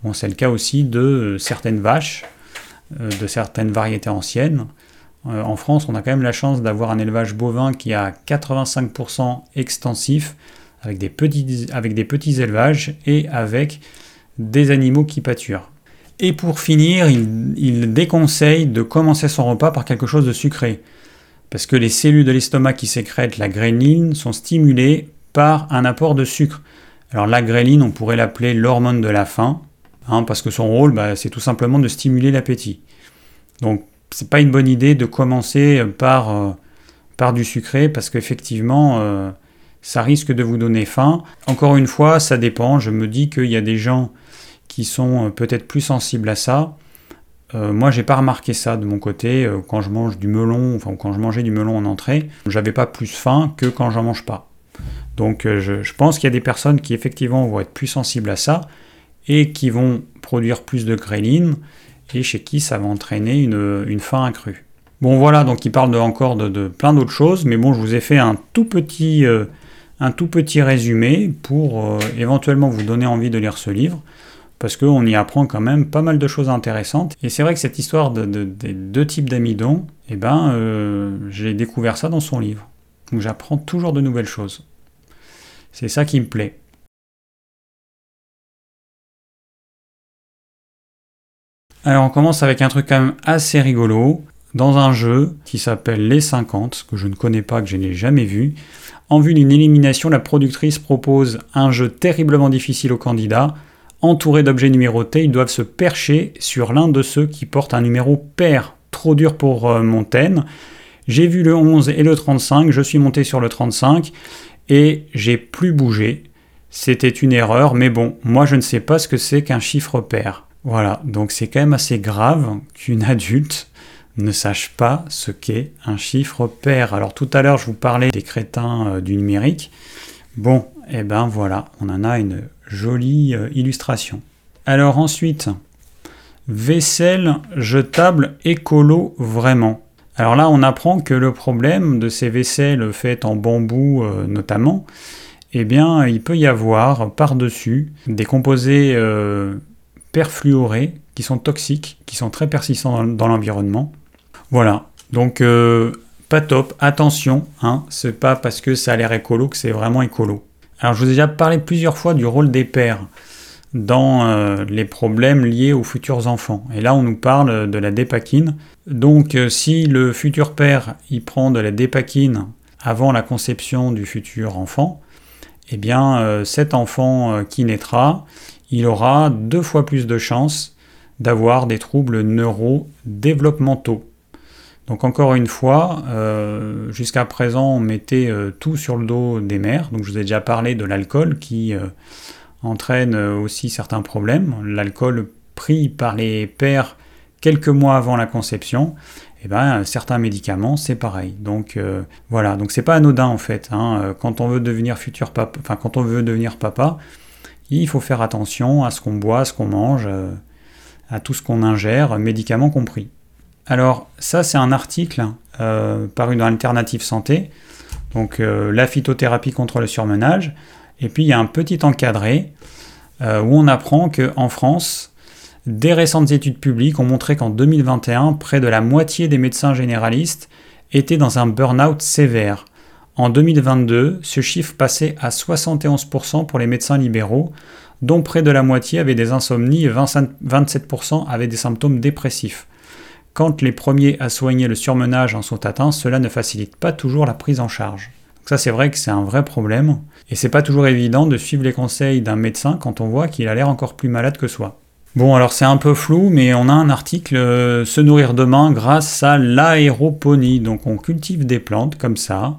Bon, c'est le cas aussi de euh, certaines vaches, euh, de certaines variétés anciennes. Euh, en France, on a quand même la chance d'avoir un élevage bovin qui est à 85% extensif, avec des petits, élevages et avec des animaux qui pâturent. Et pour finir, il, déconseille de commencer son repas par quelque chose de sucré, parce que les cellules de l'estomac qui sécrètent la gréline sont stimulées par un apport de sucre. Alors la gréline, on pourrait l'appeler l'hormone de la faim, hein, parce que son rôle, bah, c'est tout simplement de stimuler l'appétit. Donc c'est pas une bonne idée de commencer par, euh, du sucré, parce qu'effectivement, euh, ça risque de vous donner faim. Encore une fois, ça dépend. Je me dis qu'il y a des gens qui sont euh, peut-être plus sensibles à ça. Euh, moi, j'ai pas remarqué ça de mon côté euh, quand je mange du melon, enfin quand je mangeais du melon en entrée, j'avais pas plus faim que quand j'en mange pas. Donc, je, pense qu'il y a des personnes qui effectivement vont être plus sensibles à ça et qui vont produire plus de gréline et chez qui ça va entraîner une, faim accrue. Bon voilà, donc il parle encore de, plein d'autres choses, mais bon, je vous ai fait un tout petit un tout petit résumé pour euh, éventuellement vous donner envie de lire ce livre, parce qu'on y apprend quand même pas mal de choses intéressantes. Et c'est vrai que cette histoire de, des deux types d'amidon, eh ben, euh, j'ai découvert ça dans son livre. Donc j'apprends toujours de nouvelles choses. C'est ça qui me plaît. Alors on commence avec un truc quand même assez rigolo, dans un jeu qui s'appelle Les 50, que je ne connais pas, que je n'ai jamais vu. En vue d'une élimination, la productrice propose un jeu terriblement difficile aux candidats. Entourés d'objets numérotés, ils doivent se percher sur l'un de ceux qui portent un numéro pair. Trop dur pour euh, Montaigne. J'ai vu le 11 et le 35, je suis monté sur le 35 et j'ai plus bougé. C'était une erreur, mais bon, moi je ne sais pas ce que c'est qu'un chiffre pair. Voilà, donc c'est quand même assez grave qu'une adulte ne sache pas ce qu'est un chiffre pair. Alors tout à l'heure, je vous parlais des crétins euh, du numérique. Bon, et eh ben voilà, on en a une jolie euh, illustration. Alors ensuite, vaisselle jetable écolo vraiment. Alors là, on apprend que le problème de ces vaisselles faites en bambou euh, notamment, eh bien, il peut y avoir par-dessus des composés perfluorés qui sont toxiques, qui sont très persistants dans, l'environnement. Voilà, donc euh, pas top, attention, hein, c'est pas parce que ça a l'air écolo que c'est vraiment écolo. Alors je vous ai déjà parlé plusieurs fois du rôle des pères dans euh, les problèmes liés aux futurs enfants. Et là on nous parle de la dépakine. Donc si le futur père il prend de la dépakine avant la conception du futur enfant, eh bien euh, cet enfant euh, qui naîtra, il aura deux fois plus de chances d'avoir des troubles neurodéveloppementaux. Donc encore une fois, euh, jusqu'à présent on mettait tout sur le dos des mères. Donc je vous ai déjà parlé de l'alcool qui entraîne aussi certains problèmes. L'alcool pris par les pères quelques mois avant la conception, eh ben, certains médicaments, c'est pareil. Donc euh, voilà, donc c'est pas anodin en fait. Hein. Euh, quand on veut devenir futur papa, enfin quand on veut devenir papa, il faut faire attention à ce qu'on boit, à ce qu'on mange, euh, à tout ce qu'on ingère, médicaments compris. Alors ça c'est un article paru dans Alternative Santé, donc la phytothérapie contre le surmenage, et puis il y a un petit encadré où on apprend qu'en France, des récentes études publiques ont montré qu'en 2021, près de la moitié des médecins généralistes étaient dans un burn-out sévère. En 2022, ce chiffre passait à 71% pour les médecins libéraux, dont près de la moitié avaient des insomnies et 27% avaient des symptômes dépressifs. Quand les premiers à soigner le surmenage en sont atteints, cela ne facilite pas toujours la prise en charge. Donc ça c'est vrai que c'est un vrai problème, et c'est pas toujours évident de suivre les conseils d'un médecin quand on voit qu'il a l'air encore plus malade que soi. Bon, alors c'est un peu flou, mais on a un article euh, Se nourrir demain grâce à l'aéroponie. Donc on cultive des plantes comme ça,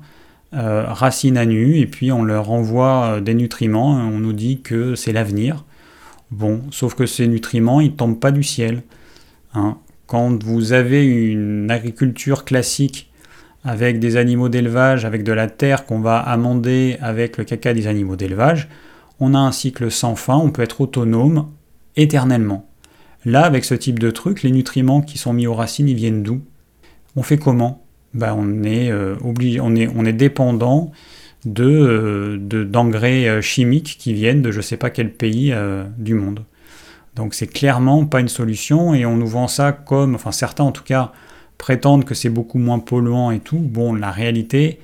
euh, racines à nu, et puis on leur envoie euh, des nutriments. on nous dit que c'est l'avenir. Bon, sauf que ces nutriments, ils ne tombent pas du ciel. Hein. Quand vous avez une agriculture classique avec des animaux d'élevage, avec de la terre qu'on va amender avec le caca des animaux d'élevage, on a un cycle sans fin, on peut être autonome éternellement. Là, avec ce type de truc, les nutriments qui sont mis aux racines, ils viennent d'où? On fait comment? Ben, on, est, euh, obligé, on, est, on est dépendant de, euh, d'engrais euh, chimiques qui viennent de je ne sais pas quel pays du monde. Donc c'est clairement pas une solution et on nous vend ça comme, enfin certains en tout cas prétendent que c'est beaucoup moins polluant et tout. Bon, la réalité,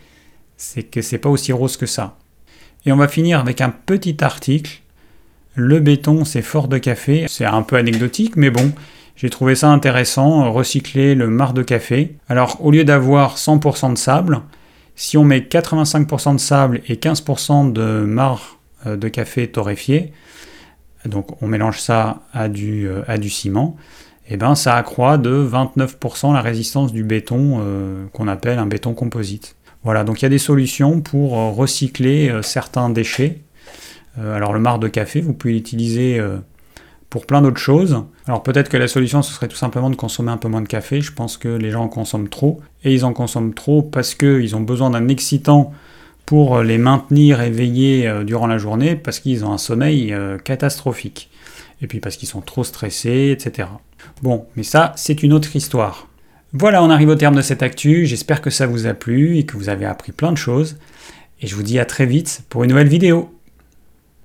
c'est que c'est pas aussi rose que ça. Et on va finir avec un petit article le béton, c'est fort de café. C'est un peu anecdotique, mais bon, j'ai trouvé ça intéressant, recycler le marc de café. Alors, au lieu d'avoir 100% de sable, si on met 85% de sable et 15% de marc euh, de café torréfié, donc on mélange ça à du, euh, ciment, et eh ben ça accroît de 29% la résistance du béton euh, qu'on appelle un béton composite. Voilà, donc il y a des solutions pour recycler certains déchets euh, alors le marc de café, vous pouvez l'utiliser euh, pour plein d'autres choses. Alors peut-être que la solution, ce serait tout simplement de consommer un peu moins de café. Je pense que les gens en consomment trop. Et ils en consomment trop parce qu'ils ont besoin d'un excitant pour les maintenir éveillés euh, durant la journée, parce qu'ils ont un sommeil catastrophique. Et puis parce qu'ils sont trop stressés, etc. Bon, mais ça, c'est une autre histoire. Voilà, on arrive au terme de cette actu. J'espère que ça vous a plu et que vous avez appris plein de choses. Et je vous dis à très vite pour une nouvelle vidéo.